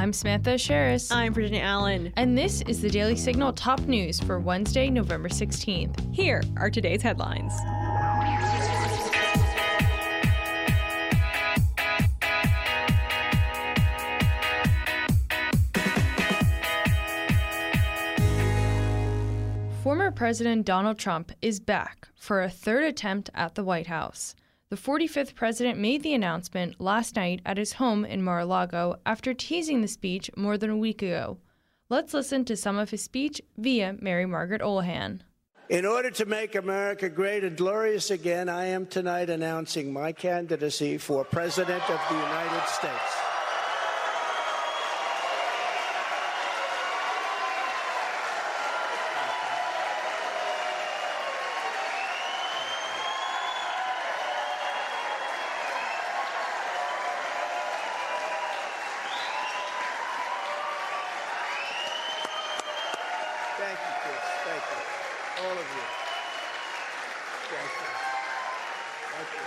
I'm Samantha Aschieris. I'm Virginia Allen. And this is the Daily Signal top news for Wednesday, November 16th. Here are today's headlines. Former President Donald Trump is back for a third attempt at the White House. The 45th president made the announcement last night at his home in Mar a Lago after teasing the speech more than a week ago. Let's listen to some of his speech via Mary Margaret Olohan. In order to make America great and glorious again, I am tonight announcing my candidacy for President of the United States. Thank you, Chris. Thank you. All of you. Thank you. Thank you.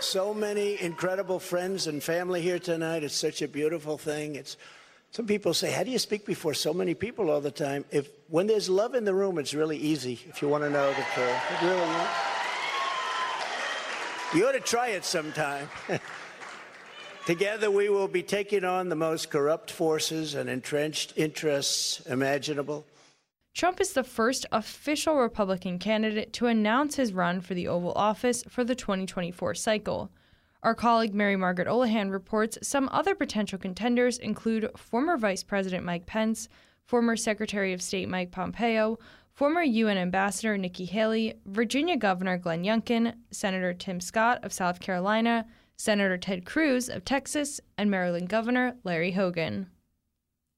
So many incredible friends and family here tonight. It's such a beautiful thing. It's some people say, "How do you speak before so many people all the time?" If when there's love in the room, it's really easy. If you want to know the truth, it really. You ought to try it sometime. Together, we will be taking on the most corrupt forces and entrenched interests imaginable. Trump is the first official Republican candidate to announce his run for the Oval Office for the 2024 cycle. Our colleague Mary Margaret Olohan reports some other potential contenders include former Vice President Mike Pence, former Secretary of State Mike Pompeo, former UN Ambassador Nikki Haley, Virginia Governor Glenn Youngkin, Senator Tim Scott of South Carolina, Senator Ted Cruz of Texas, and Maryland Governor Larry Hogan.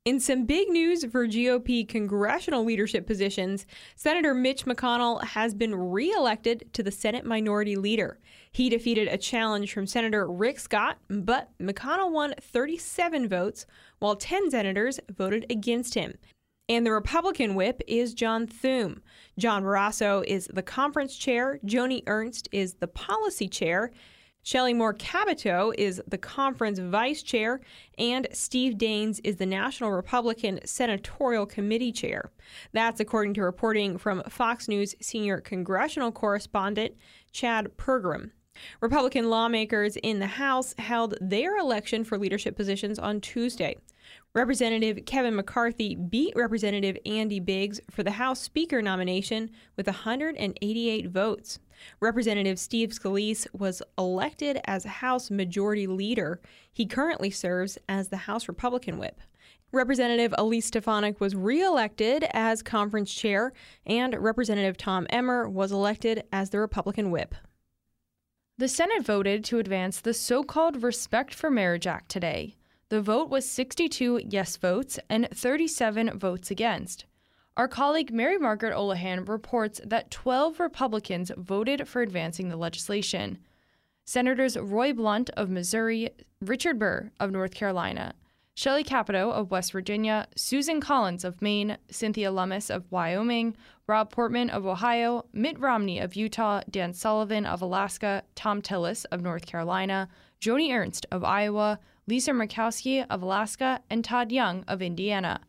In some big news for GOP congressional leadership positions, Senator Mitch McConnell has been reelected to the Senate Minority Leader. He defeated a challenge from Senator Rick Scott, but McConnell won 37 votes, while 10 senators voted against him. And the Republican whip is John Thune. John Barrasso is the conference chair, Joni Ernst is the policy chair, Shelley Moore Capito is the conference vice chair, and Steve Daines is the National Republican Senatorial Committee chair. That's according to reporting from Fox News senior congressional correspondent Chad Pergram. Republican lawmakers in the House held their election for leadership positions on Tuesday. Representative Kevin McCarthy beat Representative Andy Biggs for the House Speaker nomination with 188 votes. Representative Steve Scalise was elected as House Majority Leader. He currently serves as the House Republican Whip. Representative Elise Stefanik was reelected as conference chair, and Representative Tom Emmer was elected as the Republican Whip. The Senate voted to advance the so called Respect for Marriage Act today. The vote was 62 yes votes and 37 votes against. Our colleague Mary Margaret Olohan reports that 12 Republicans voted for advancing the legislation. Senators Roy Blunt of Missouri, Richard Burr of North Carolina, Shelley Capito of West Virginia, Susan Collins of Maine, Cynthia Lummis of Wyoming, Rob Portman of Ohio, Mitt Romney of Utah, Dan Sullivan of Alaska, Thom Tillis of North Carolina, Joni Ernst of Iowa, Lisa Murkowski of Alaska, and Todd Young of Indiana.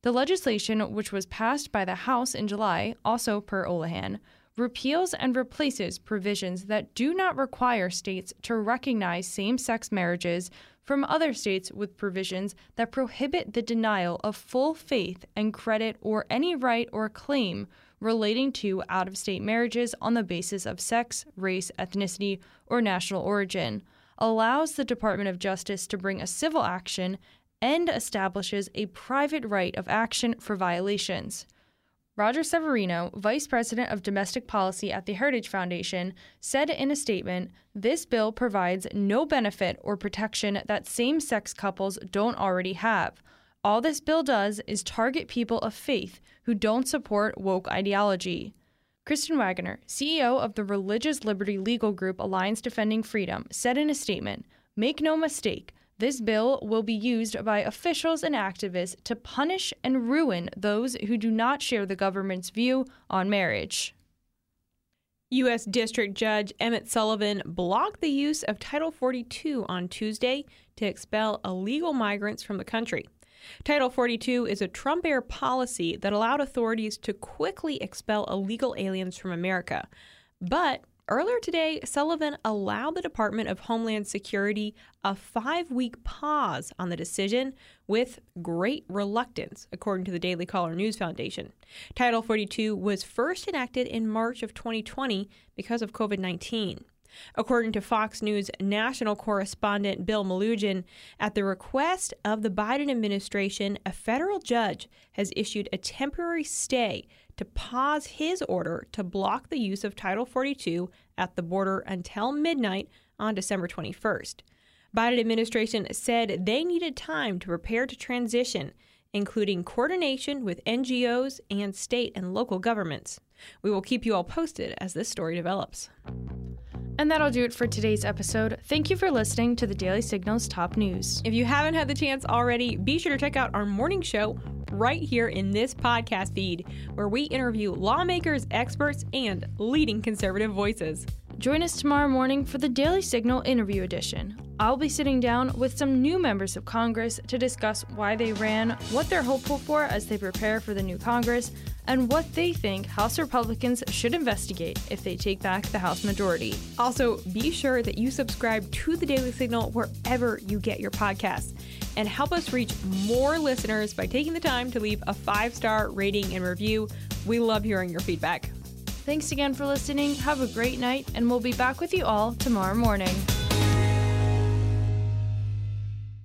The legislation, which was passed by the House in July, also per Olohan, repeals and replaces provisions that do not require states to recognize same sex marriages from other states with provisions that prohibit the denial of full faith and credit or any right or claim relating to out of state marriages on the basis of sex, race, ethnicity, or national origin, allows the Department of Justice to bring a civil action and establishes a private right of action for violations. Roger Severino, Vice President of Domestic Policy at the Heritage Foundation, said in a statement this bill provides no benefit or protection that same sex couples don't already have. All this bill does is target people of faith who don't support woke ideology. Kristen Waggoner, CEO of the religious liberty legal group Alliance Defending Freedom, said in a statement Make no mistake, this bill will be used by officials and activists to punish and ruin those who do not share the government's view on marriage. U.S. District Judge Emmett Sullivan blocked the use of Title 42 on Tuesday to expel illegal migrants from the country. Title 42 is a Trump era policy that allowed authorities to quickly expel illegal aliens from America. But Earlier today, Sullivan allowed the Department of Homeland Security a five week pause on the decision with great reluctance, according to the Daily Caller News Foundation. Title 42 was first enacted in March of 2020 because of COVID 19. According to Fox News national correspondent Bill Melugin, at the request of the Biden administration, a federal judge has issued a temporary stay to pause his order to block the use of Title 42 at the border until midnight on December 21st. Biden administration said they needed time to prepare to transition, including coordination with NGOs and state and local governments. We will keep you all posted as this story develops. And that'll do it for today's episode. Thank you for listening to the Daily Signal's top news. If you haven't had the chance already, be sure to check out our morning show right here in this podcast feed, where we interview lawmakers, experts, and leading conservative voices. Join us tomorrow morning for the Daily Signal interview edition. I'll be sitting down with some new members of Congress to discuss why they ran, what they're hopeful for as they prepare for the new Congress, and what they think House Republicans should investigate if they take back the House majority. Also, be sure that you subscribe to the Daily Signal wherever you get your podcasts and help us reach more listeners by taking the time to leave a five star rating and review. We love hearing your feedback. Thanks again for listening. Have a great night, and we'll be back with you all tomorrow morning.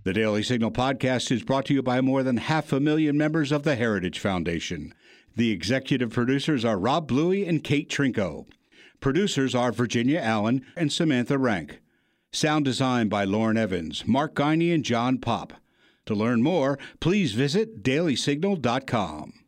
The Daily Signal podcast is brought to you by more than half a million members of the Heritage Foundation. The executive producers are Rob Bluey and Kate Trinko. Producers are Virginia Allen and Samantha Rank. Sound design by Lauren Evans, Mark Guiney, and John Popp. To learn more, please visit dailysignal.com.